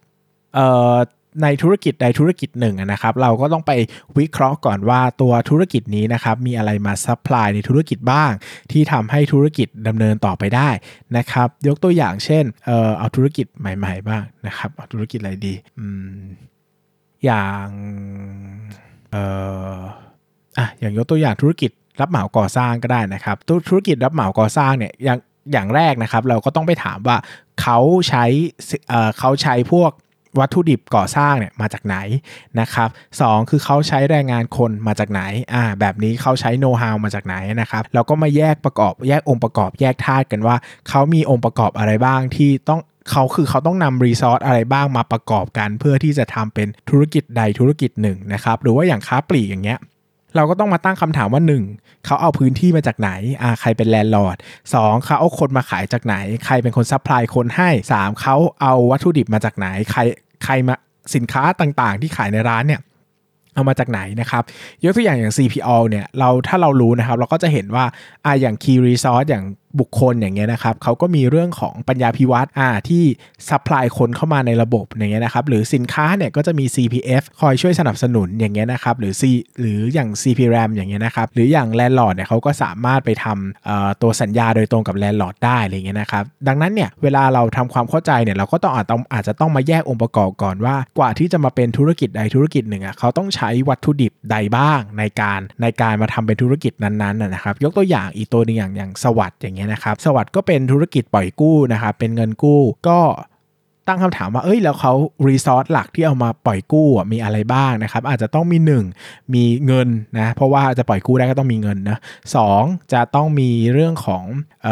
เอ่อ ในธุรกิจใดธุรกิจหนึ่งนะครับ เราก็ต้องไปวิเคราะห์ก่อนว่าตัวธุรกิจนี้นะครับมีอะไรมา supply ในธุรกิจบ้าง ที่ทำให้ธุรกิจดำเนินต่อไปได้นะครับ ยกตัวอย่างเช่นเออเอาธุรกิจใหม่ ๆ บ้างนะครับเอาธุรกิจอะไรดีอืมอย่างเอออะอย่างยกตัวอย่างธุรกิจรับเหมาก่อสร้างก็ได้นะครับธุรกิจรับเหมาก่อสร้างเนี่ยอย่างอย่างแรกนะครับ เราก็ต้องไปถามว่าเขาใช้เเขาใช้พวก วัตถุดิบก่อสร้างเนี่ยมาจากไหนนะครับสคือเขาใช้แรงงานคนมาจากไหนอ่าแบบนี้เขาใช้โน้ตฮาวมาจากไหนนะครับแล้วก็มาแยกประกอบแยกองค์ประกอบแยกธาตุกันว่าเขามีองค์ประกอบอะไรบ้างที่ต้องเขาคือเขาต้องนำ resource อะไรบ้างมาประกอบกัน เพื่อที่จะทำเป็นธุรกิจใดธุรกิจหนึ่งนะครับหรือว่าอย่างค้าปลีกอย่างเงี้ย เราก็ต้องมาตั้งคำถามว่า 1. เขาเอาพื้นที่มาจากไหนอ่าใครเป็น landlords เขาเอาคนมาขายจากไหน ใครเป็นคน supply คนให้ 3. เขาเอาวัตถุดิบมาจากไหน ใครใครมาสินค้าต่างๆ ที่ขายในร้านเนี่ยเอามาจากไหนนะครับยกตัวอย่างอย่าง CPO เนี่ยเราถ้าเรารู้นะครับ เราก็จะเห็นว่าอ่าอย่าง Key Resource อย่าง บุคคลอย่างเงี้ยนะครับเขาก็มีเรื่องของปัญญาภิวัฒน์อ่าที่ supply คนเข้ามาในระบบอย่างเงี้ยนะครับหรือสินค้าเนี่ยก็จะมี CPF คอยช่วยสนับสนุนอย่างเงี้ยนะครับหรือ C หรืออย่าง CPRAM อย่างเงี้ยนะครับหรืออย่าง landlord เนี่ยเขาก็สามารถไปทำตัวสัญญาโดยตรงกับ landlord ได้อะไรเงี้ยนะครับดังนั้นเนี่ยเวลาเราทำความเข้าใจเนี่ยเราก็ต้องอาจต้องอาจจะต้องมาแยกองค์ประกอบก่อนว่ากว่าที่จะมาเป็นธุรกิจใดธุรกิจหนึ่งอะเขาต้องใช้วัตถุดิบใดบ้างในการในการมาทำเป็นธุรกิจนั้นๆนะครับยกตัวอย่างอีกตัวนึงอย่างอย่างสวัสดิ์อย่างเงี้ยนะครับสวัสดิ์ก็เป็นธุรกิจปล่อยกู้นะครับเป็นเงินกู้ก็ ตั้งคำถามว่าเอ้ยแล้วเขารีซอสหลักที่เอามาปล่อยกู้มีอะไรบ้างนะครับ อาจจะต้องมี 1 มีเงินนะเพราะว่าจะปล่อยกู้ได้ก็ต้องมีเงินนะสจะต้องมีเรื่องของอ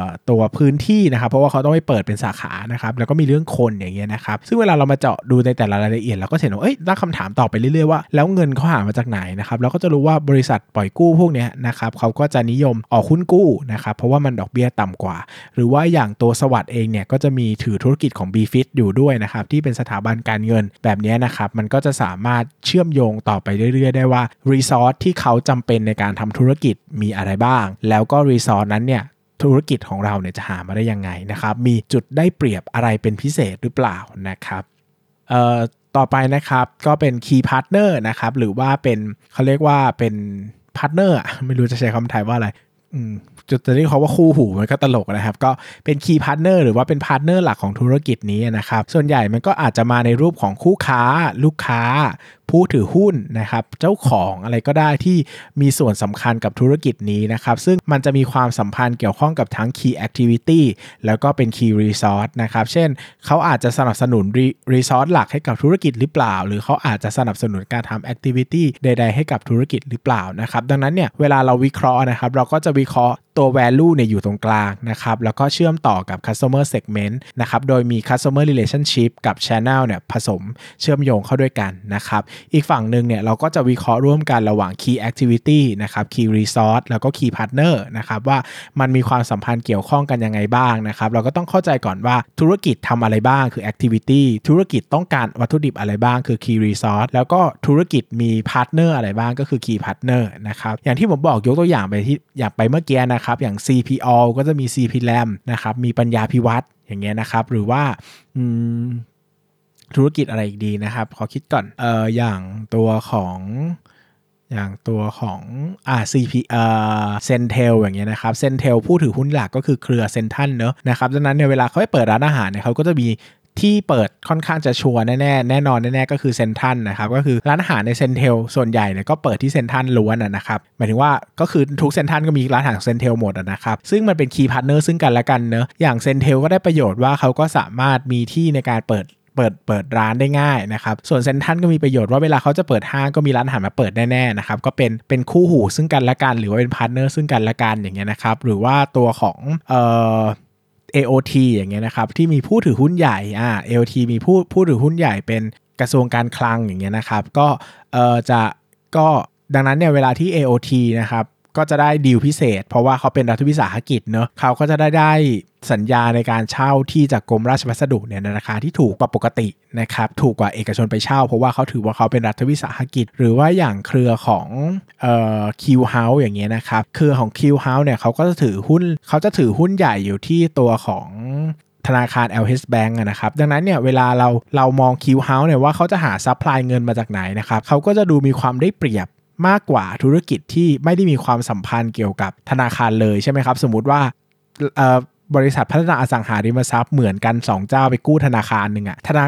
อตัวพื้นที่นะครับ เพราะว่าเขาต้องไปเปิดเป็นสาขานะครับแล้วก็มีเรื่องคนอย่างเงี้ยนะครับ ซึ่งเวลาเรามาเจาะดูในแต่ละรายละเอียดเราก็เห็นว่าเอ้ยตั้งคำถามต่อไปเรื่อยๆว่าแล้วเงินเขาหามาจากไหนนะครับเราก็จะรู้ว่าบริษัทปล่อยกู้พวกนี้นะครับเขาก็จะนิยมออกหุ้นกู้นะครับเพราะว่ามันดอกเบี้ยต่ำกว่า หรือว่าอย่างตัวสวัสด์เองเนี่ยก็จะมีถือธุรกิจของ b f i t อยู่ด้วยนะครับที่เป็นสถาบันการเงินแบบนี้นะครับมันก็จะสามารถเชื่อมโยงต่อไปเรื่อยๆ ได้ว่ารีซอสที่เขาจำเป็นในการทำธุรกิจมีอะไรบ้าง แล้วก็รีซอสนั้นเนี่ยธุรกิจของเราเนี่ยจะหามาได้ยังไงนะครับมีจุดได้เปรียบอะไรเป็นพิเศษหรือเปล่านะครับเอ่อต่อไปนะครับก็เป็น Key Partner นะครับหรือว่าเป็นเขาเรียกว่าเป็นpartner ไม่รู้จะใช้คำไทยว่าอะไร จุดจะเรียกเขาว่าคู่หูมันก็ตลกนะครับ ก็เป็น key partner หรือว่าเป็น partner หลักของธุรกิจนี้นะครับ ส่วนใหญ่มันก็อาจจะมาในรูปของคู่ค้า ลูกค้า ผู้ถือหุ้นนะครับเจ้าของอะไรก็ได้ที่มีส่วนสำคัญกับธุรกิจนี้นะครับ ซึ่งมันจะมีความสัมพันธ์เกี่ยวข้องกับทั้ง Key Activity แล้วก็เป็น Key Resource นะครับ เช่น เขาอาจจะสนับสนุน Resource หลักให้กับธุรกิจหรือเปล่า หรือเขาอาจจะสนับสนุนการทำ Activity ใด ๆ ให้กับธุรกิจหรือเปล่านะครับ ดังนั้นเนี่ยเวลาเราวิเคราะห์นะครับ เราก็จะวิเคราะห์ตัว value เนี่ยอยู่ตรงกลางนะครับแล้วก็เชื่อมต่อกับ customer segment นะครับโดยมี customer relationship กับ channel เนี่ยผสมเชื่อมโยงเข้าด้วยกันนะครับอีกฝั่งหนึ่งเนี่ยเราก็จะวิเคราะห์ร่วมกันระหว่าง key activity นะครับ key resource แล้วก็ key partner นะครับว่ามันมีความสัมพันธ์เกี่ยวข้องกันยังไงบ้างนะครับเราก็ต้องเข้าใจก่อนว่าธุรกิจทำอะไรบ้างคือ activity ธุรกิจต้องการวัตถุดิบอะไรบ้างคือ key resource แล้วก็ธุรกิจมี partner อะไรบ้างก็คือ key partner นะครับอย่างที่ผมบอกยกตัวอย่างไปที่อยากไปเมื่อกี้นะครับอย่าง CPO ก็จะมี CPLAM นะครับมีปัญญาพิวัตรอย่างเงี้ยนะครับหรือว่าธุรกิจอะไรอีกดีนะครับ ขอคิดก่อนเอออย่างตัวของอย่างตัวของอ่า CP เอ่อ CENTEL อย่างเงี้ยนะครับ CENTEL ผู้ถือหุ้นหลักก็คือเครือเซ็นทรัลเนอะนะครับดังนั้นเนี่ยเวลาเขาไปเปิดร้านอาหารเนี่ยเขาก็จะมี ที่เปิดค่อนข้างจะชัวร์แน่แน่แน่นอนแน่ๆก็คือเซ็นทรัลนะครับก็คือร้านอาหารใน CENTEL ส่วนใหญ่เนี่ยก็เปิดที่เซ็นทรัลล้วนนะครับหมายถึงว่าก็คือทุกเซ็นทรัลก็มีร้านอาหาร CENTEL หมดนะครับซึ่งมันเป็น key partner ซึ่งกันและกันเนอะอย่าง CENTEL ก็ได้ประโยชน์ว่าเขาก็สามารถมีที่ในการเปิดเปิดเปิดร้านได้ง่ายนะครับ ส่วนเซ็นทรัลก็มีประโยชน์ว่าเวลาเขาจะเปิดห้างก็มีร้านอาหารมาเปิดแน่ๆนะครับ ก็เป็นเป็นคู่หูซึ่งกันและกัน หรือว่าเป็น partner ซึ่งกันและกันอย่างเงี้ยนะครับ หรือว่าตัวของเอ่อ AOT อย่างเงี้ยนะครับที่มีผู้ถือหุ้นใหญ่อ่า AOT มีผู้ผู้ถือหุ้นใหญ่เป็นกระทรวงการคลังอย่างเงี้ยนะครับก็เอ่อจะก็ดังนั้นเนี่ยเวลาที่ AOT นะครับ ก็จะได้ดีลพิเศษ เพราะว่าเขาเป็นรัฐวิสาหกิจเนอะเขาก็จะได้ได้สัญญาในการเช่าที่จากกรมราชพัสดุเนี่ยในราคาที่ถูกกว่าปกตินะครับถูกกว่าเอกชนไปเช่า เพราะว่าเขาถือว่าเขาเป็นรัฐวิสาหกิจ หรือว่าอย่างเครือของเอ่อ Q House อย่างเงี้ยนะครับเครือของ Q House เนี่ยเขาก็จะถือหุ้นเขาจะถือหุ้นใหญ่อยู่ที่ตัวของธนาคาร LH Bank นะครับ ดังนั้นเนี่ยเวลาเราเรามอง Q House เนี่ยว่าเขาจะหา supply เงินมาจากไหนนะครับเขาก็จะดูมีความได้เปรียบ มากกว่าธุรกิจที่ไม่ได้มีความสัมพันธ์เกี่ยวกับธนาคารเลยใช่ไหมครับ สมมุติว่าบริษัทพัฒนาอสังหาริมทรัพย์เหมือนกัน 2 เจ้าไปกู้ธนาคารหนึ่งอะธนา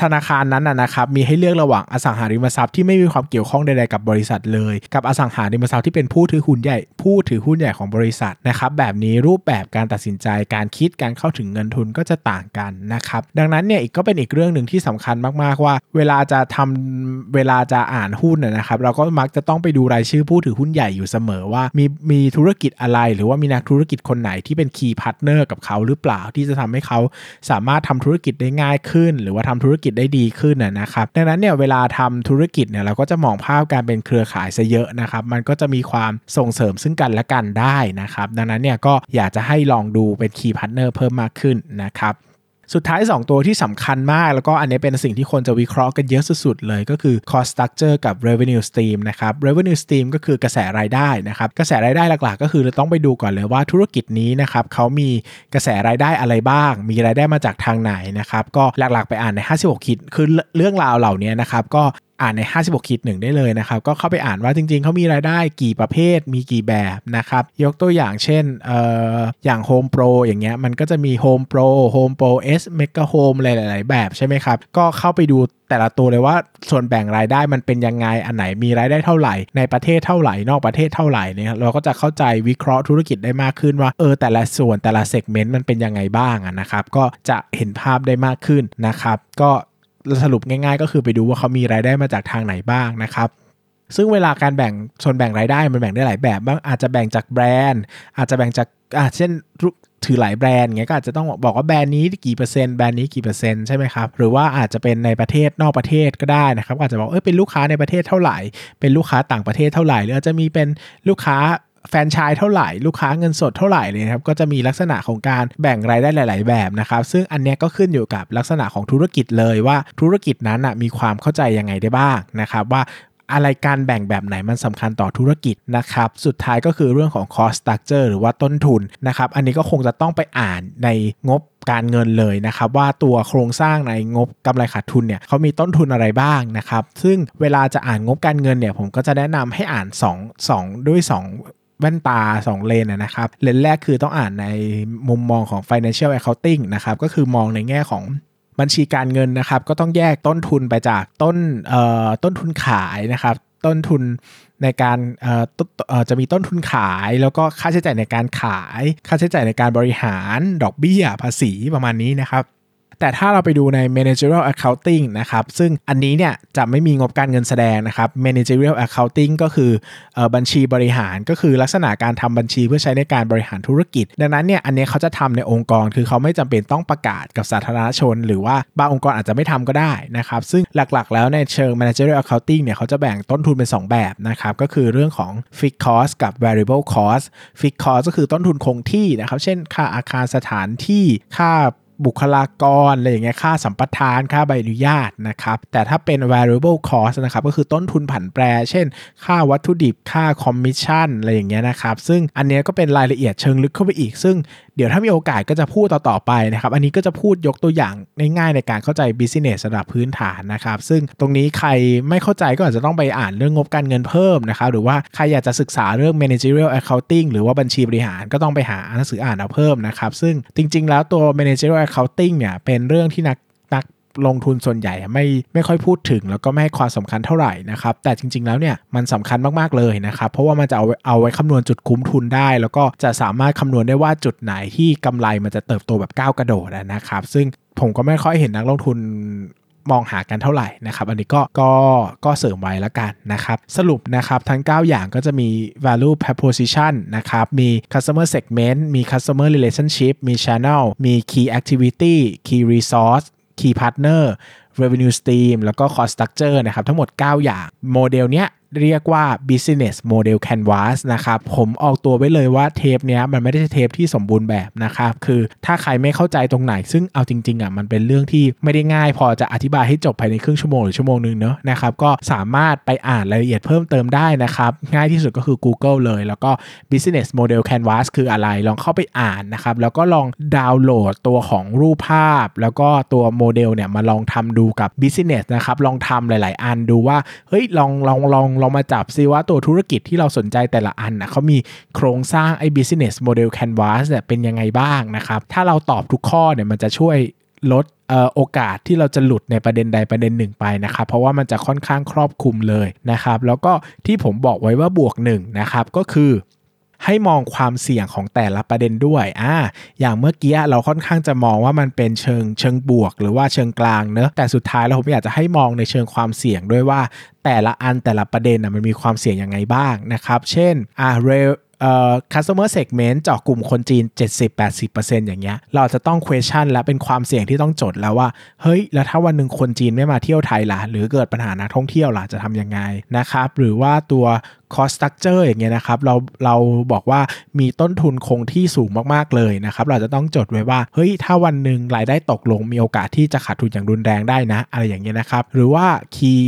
ธนาคารนั้นนะครับมีให้เลือกระหว่างอสังหาริมทรัพย์ที่ไม่มีความเกี่ยวข้องใดๆกับบริษัทเลย กับอสังหาริมทรัพย์ที่เป็นผู้ถือหุ้นใหญ่ ผู้ถือหุ้นใหญ่ของบริษัทนะครับแบบนี้รูปแบบการตัดสินใจการคิดการเข้าถึงเงินทุนก็จะต่างกันนะครับดังนั้นเนี่ยอีกก็เป็นอีกเรื่องหนึ่งที่สำคัญมากๆว่า เวลาจะทำเวลาจะอ่านหุ้นนะครับเราก็มักจะต้องไปดูรายชื่อผู้ถือหุ้นใหญ่อยู่เสมอว่า มีมีธุรกิจอะไร หรือว่ามีนักธุรกิจคนไหนที่เป็น key partner กับเขาหรือเปล่าที่จะทำให้เขาสามารถทำธุรกิจได้ง่ายขึ้น หรือว่าทำธุรกิจได้ดีขึ้นนะครับดังนั้นเนี่ยเวลาทำธุรกิจเนี่ยเราก็จะมองภาพการเป็นเครือข่ายซะเยอะนะครับมันก็จะมีความส่งเสริมซึ่งกันและกันได้นะครับดังนั้นเนี่ยก็อยากจะให้ลองดูเป็น key partner เพิ่มมากขึ้นนะครับ สุดท้าย 2 ตัวที่สำคัญมาก แล้วก็อันนี้เป็นสิ่งที่คนจะวิเคราะห์กันเยอะสุดๆเลยก็คือ cost structure กับ revenue stream นะครับ revenue stream ก็คือกระแสรายได้นะครับ กระแสรายได้หลักๆ ก็คือเราต้องไปดูก่อนเลยว่าธุรกิจนี้นะครับเขามีกระแสรายได้อะไรบ้าง มีรายได้มาจากทางไหนนะครับ ก็หลักๆไปอ่านใน 56คิดคือเรื่องราวเหล่านี้นะครับก็ อ่านใน 56คิดหนึ่งได้เลยนะครับ ก็เข้าไปอ่านว่าจริงๆ เขามีรายได้กี่ประเภทมีกี่แบบนะครับ ยกตัวอย่างเช่นเอ่ออย่าง Home Pro อย่างเงี้ยมันก็จะมี Home Pro Home Pro S Mega Home หลายๆ แบบใช่ไหมครับ ก็เข้าไปดูแต่ละตัวเลยว่าส่วนแบ่งรายได้มันเป็นยังไงอันไหนมีรายได้เท่าไหร่ ในประเทศเท่าไหร่ นอกประเทศเท่าไหร่เนี่ยเราก็จะเข้าใจวิเคราะห์ธุรกิจได้มากขึ้นว่าเออแต่ละส่วนแต่ละเซกเมนต์มันเป็นยังไงบ้างนะครับก็จะเห็นภาพได้มากขึ้นนะครับ ก็ สรุปง่าย ๆ ก็คือไปดูว่าเขามีรายได้มาจากทางไหนบ้างนะครับซึ่งเวลาการแบ่งส่วนแบ่งรายได้มันแบ่งได้หลายแบบบ้างอาจจะแบ่งจากแบรนด์ อาจจะแบ่งจากอาเช่นถือหลายแบรนด์เงี้ยก็อาจจะต้องบอกว่าแบรนด์นี้กี่เปอร์เซ็นต์แบรนด์นี้กี่เปอร์เซ็นต์ใช่ไหมครับหรือว่าอาจจะเป็นในประเทศนอกประเทศก็ได้นะครับอาจจะบอกเออเป็นลูกค้าในประเทศเท่าไหร่ เป็นลูกค้าต่างประเทศเท่าไหร่ หรืออาจจะมีเป็นลูกค้า แฟนชายเท่าไหร่ลูกค้าเงินสดเท่าไหร่เลยครับก็จะมีลักษณะของการแบ่งรายได้หลาย ๆ แบบนะครับซึ่งอันนี้ก็ขึ้นอยู่กับลักษณะของธุรกิจเลยว่าธุรกิจนั้นมีความเข้าใจยังไงได้บ้างนะครับว่าอะไรการแบ่งแบบไหนมันสำคัญต่อธุรกิจนะครับ สุดท้ายก็คือเรื่องของ cost structure หรือว่าต้นทุนนะครับ อันนี้ก็คงจะต้องไปอ่านในงบการเงินเลยนะครับ ว่าตัวโครงสร้างในงบกำไรขาดทุนเนี่ยเขามีต้นทุนอะไรบ้างนะครับ ซึ่งเวลาจะอ่านงบการเงินเนี่ยผมก็จะแนะนำให้อ่าน 2 2 ด้วย 2 แว่นตา 2 เลนนะครับ เลนแรกคือต้องอ่านในมุมมองของ financial accounting นะครับ ก็คือมองในแง่ของบัญชีการเงินนะครับ ก็ต้องแยกต้นทุนไปจากต้นเอ่อต้นทุนขายนะครับ ต้นทุนในการจะมีต้นทุนขายแล้วก็ค่าใช้จ่ายในการขาย ค่าใช้จ่ายในการบริหารดอกเบี้ยภาษีประมาณนี้นะครับ แต่ถ้าเราไปดูใน managerial accounting นะครับซึ่งอันนี้เนี่ยจะไม่มีงบการเงินแสดงนะครับ managerial accounting ก็คือบัญชีบริหารก็คือลักษณะการทำบัญชีเพื่อใช้ในการบริหารธุรกิจ ดังนั้นเนี่ยอันนี้เขาจะทำในองค์กรคือเขาไม่จำเป็นต้องประกาศกับสาธารณชน หรือว่าบางองค์กรอาจจะไม่ทำก็ได้นะครับซึ่งหลักๆ แล้วในเชิง managerial accounting เนี่ยเขาจะแบ่งต้นทุนเป็น 2 แบบนะครับก็คือเรื่องของ fixed cost กับ variable cost fixed cost ก็คือต้นทุนคงที่นะครับเช่นค่าอาคารสถานที่ค่า บุคลากรอะไรอย่างเงี้ยค่าสัมปทานค่าใบอนุญาตนะครับ แต่ถ้าเป็น variable cost นะครับก็คือต้นทุนผันแปร เช่น ค่าวัตถุดิบค่าคอมมิชชั่นอะไรอย่างเงี้ยนะครับ ซึ่งอันเนี้ยก็เป็นรายละเอียดเชิงลึกเข้าไปอีก ซึ่งเดี๋ยวถ้ามีโอกาสก็จะพูดต่อๆไปนะครับ อันนี้ก็จะพูดยกตัวอย่างง่ายๆในการเข้าใจ business ระดับพื้นฐานนะครับ ซึ่งตรงนี้ใครไม่เข้าใจก็อาจจะต้องไปอ่านเรื่องงบการเงินเพิ่มนะครับ หรือว่าใครอยากจะศึกษาเรื่อง managerial accounting หรือว่าบัญชีบริหารก็ต้องไปหาหนังสืออ่านเอาเพิ่มนะครับ ซึ่งจริง ๆ แล้วตัว managerial accounting เนี่ยเป็นเรื่องที่นักนักลงทุนส่วนใหญ่ไม่ไม่ค่อยพูดถึง แล้วก็ไม่ให้ความสำคัญเท่าไหร่นะครับแต่จริง ๆแล้วเนี่ยมันสำคัญมากๆเลยนะครับเพราะว่ามันจะเอาเอาไว้คำนวณจุดคุ้มทุนได้ แล้วก็จะสามารถคำนวณได้ว่าจุดไหนที่กำไรมันจะเติบโตแบบก้าวกระโดดนะครับซึ่งผมก็ไม่ค่อยเห็นนักลงทุน มองหากันเท่าไหร่นะครับ อันนี้ก็ก็ก็เสริมไว้แล้วกันนะครับ สรุปนะครับทั้ง 9 อย่างก็จะมี value proposition นะครับ มี customer segment มี customer relationship มี channel มี key activity key resource key partner revenue stream แล้วก็ cost structure นะครับ ทั้งหมด 9 อย่าง โมเดลเนี้ย เรียกว่า business model canvas นะครับ ผมออกตัวไว้เลยว่าเทปเนี้ยมันไม่ได้เทปที่สมบูรณ์แบบนะครับ คือถ้าใครไม่เข้าใจตรงไหน ซึ่งเอาจริงๆอะมันเป็นเรื่องที่ไม่ได้ง่าย พอจะอธิบายให้จบภายในครึ่งชั่วโมงหรือชั่วโมงนึงเนอะนะครับก็สามารถไปอ่านรายละเอียดเพิ่มเติมได้นะครับง่ายที่สุดก็คือ Google เลย แล้วก็ business model canvas คืออะไรลองเข้าไปอ่านนะครับแล้วก็ลองดาวน์โหลดตัวของรูปภาพ แล้วก็ตัวโมเดลเนี่ยมาลองทำดูกับ business นะครับลองทำหลาย ๆ อันดูว่าเฮ้ยลองลองลองลองมาจับซิว่าตัวธุรกิจที่เราสนใจแต่ละอันนะเขามีโครงสร้างไอ้ business model canvas เนี่ยเป็นยังไงบ้างนะครับ ถ้าเราตอบทุกข้อเนี่ยมันจะช่วยลดโอกาสที่เราจะหลุดในประเด็นใดประเด็นหนึ่งไปนะครับ เพราะว่ามันจะค่อนข้างครอบคลุมเลยนะครับ แล้วก็ที่ผมบอกไว้ว่าบวกหนึ่งนะครับก็คือ ให้มองความเสี่ยงของแต่ละประเด็นด้วยอ่าอย่างเมื่อกี้เราค่อนข้างจะมองว่ามันเป็นเชิงเชิงบวก หรือว่าเชิงกลางเนอะแต่สุดท้ายเราผมอยากจะให้มองในเชิงความเสี่ยงด้วยว่าแต่ละอันแต่ละประเด็นนะมันมีความเสี่ยงยังไงบ้างนะครับ เช่นอ่า เรเอ่อ customer segment เจาะกลุ่มคนจีน 70-80%อย่างเงี้ย เราจะต้อง question และเป็นความเสี่ยงที่ต้องจดแล้วว่า เฮ้ย แล้วถ้าวันหนึ่งคนจีนไม่มาเที่ยวไทยล่ะ หรือเกิดปัญหานักท่องเที่ยวล่ะ จะทำยังไงนะครับ หรือว่าตัว cost structure อย่างเงี้ยนะครับ เราเราบอกว่ามีต้นทุนคงที่สูงมาก ๆ เลยนะครับ เราจะต้องจดไว้ว่า เฮ้ย ถ้าวันหนึ่งรายได้ตกลงมีโอกาสที่จะขาดทุนอย่างรุนแรงได้นะ อะไรอย่างเงี้ยนะครับ หรือว่า key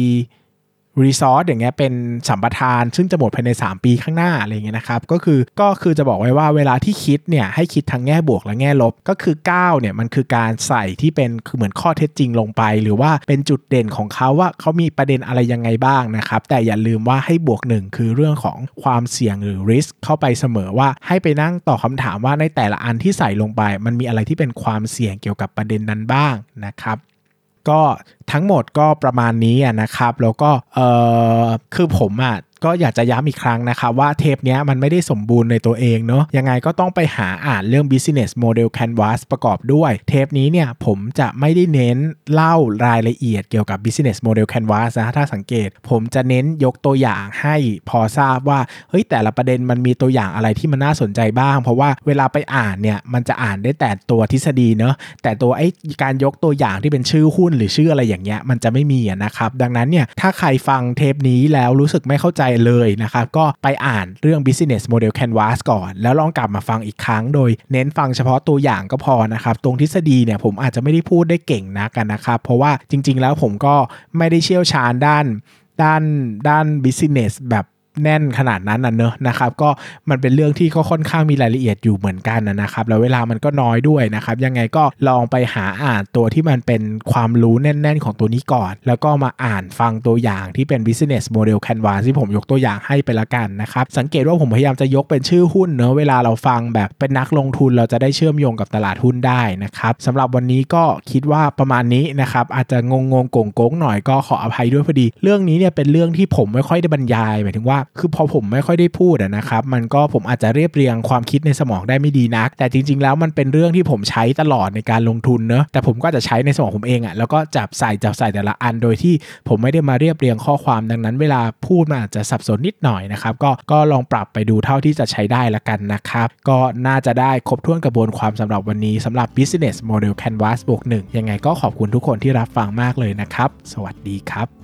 รีซอสอย่างเงี้ยเป็นสัมปทาน ซึ่งจะหมดภายใน 3 ปีข้างหน้าอะไรเงี้ยนะครับก็คือก็คือจะบอกไว้ว่าเวลาที่คิดเนี่ยให้คิดทั้งแง่บวกและแง่ลบ ก็คือ9เนี่ยมันคือการใส่ที่เป็นคือเหมือนข้อเท็จจริงลงไป หรือว่าเป็นจุดเด่นของเขาว่าเขามีประเด็นอะไรยังไงบ้างนะครับแต่อย่าลืมว่าให้บวกหนึ่งคือเรื่องของความเสี่ยงหรือ risk เข้าไปเสมอว่าให้ไปนั่งตอบคาถามว่าในแต่ละอันที่ใส่ลงไป มันมีอะไรที่เป็นความเสี่ยงเกี่ยวกับประเด็นนั้นบ้างนะครับก็ทั้งหมดก็ประมาณนี้นะครับ แล้วก็เออคือผมอะก็อยากจะย้ำอีกครั้งนะครับว่าเทปนี้มันไม่ได้สมบูรณ์ในตัวเองเนาะยังไงก็ต้องไปหาอ่านเรื่อง business model canvas ประกอบด้วย เทปนี้เนี่ยผมจะไม่ได้เน้นเล่ารายละเอียดเกี่ยวกับ business model canvas นะถ้าสังเกต ผมจะเน้นยกตัวอย่างให้พอทราบว่าเฮ้ยแต่ละประเด็นมันมีตัวอย่างอะไรที่มันน่าสนใจบ้าง เพราะว่าเวลาไปอ่านเนี่ยมันจะอ่านได้แต่ตัวทฤษฎีเนาะแต่ตัวไอ้การยกตัวอย่างที่เป็นชื่อหุ้นหรือชื่ออะไรอย่างเงี้ยมันจะไม่มีนะครับ ดังนั้นเนี่ยถ้าใครฟังเทปนี้แล้วรู้สึกไม่เข้าใจเลยนะครับก็ไปอ่านเรื่อง business model canvas ก่อน แล้วลองกลับมาฟังอีกครั้ง โดยเน้นฟังเฉพาะตัวอย่างก็พอนะครับตรงทฤษฎีเนี่ยผมอาจจะไม่ได้พูดได้เก่งนะกันนะครับ เพราะว่าจริง ๆ แล้วผมก็ไม่ได้เชี่ยวชาญด้านด้านด้าน business แบบ แน่นขนาดนั้นนะเนอะนะครับ ก็มันเป็นเรื่องที่ก็ค่อนข้างมีรายละเอียดอยู่เหมือนกันนะครับ แล้วเวลามันก็น้อยด้วยนะครับ ยังไงก็ลองไปหาอ่านตัวที่มันเป็นความรู้แน่น ๆ ของตัวนี้ก่อน แล้วก็มาอ่านฟังตัวอย่างที่เป็น business model canvas ที่ผมยกตัวอย่างให้ไปละกันนะครับ สังเกตว่าผมพยายามจะยกเป็นชื่อหุ้นเนอะเวลาเราฟังแบบเป็นนักลงทุนเราจะได้เชื่อมโยงกับตลาดหุ้นได้นะครับสำหรับวันนี้ก็คิดว่าประมาณนี้นะครับอาจจะงงงงโกงๆหน่อยก็ขออภัยด้วยพอดี เรื่องนี้เนี่ยเป็นเรื่องที่ผมไม่ค่อยได้บรรยายหมายถึงว่าคือพอผมไม่ค่อยได้พูดนะครับ มันก็ผมอาจจะเรียบเรียงความคิดในสมองได้ไม่ดีนัก แต่จริง ๆ แล้วมันเป็นเรื่องที่ผมใช้ตลอดในการลงทุนเนอะแต่ผมก็จะใช้ในสมองผมเองอะ่ะแล้วก็จับใส่จับใส่แต่ละอันโดยที่ผมไม่ได้มาเรียบเรียงข้อความดังนั้น เวลาพูดมันอาจจะสับสนนิดหน่อยนะครับก็ก็ลองปรับไปดูเท่าที่จะใช้ได้ละกันนะครับ ก็น่าจะได้ครบถ้วนกระบวนความสำหรับวันนี้สำหรับ business model canvas บวกหนึ่งยังไงก็ขอบคุณทุกคนที่รับฟังมากเลยนะครับ สวัสดีครับ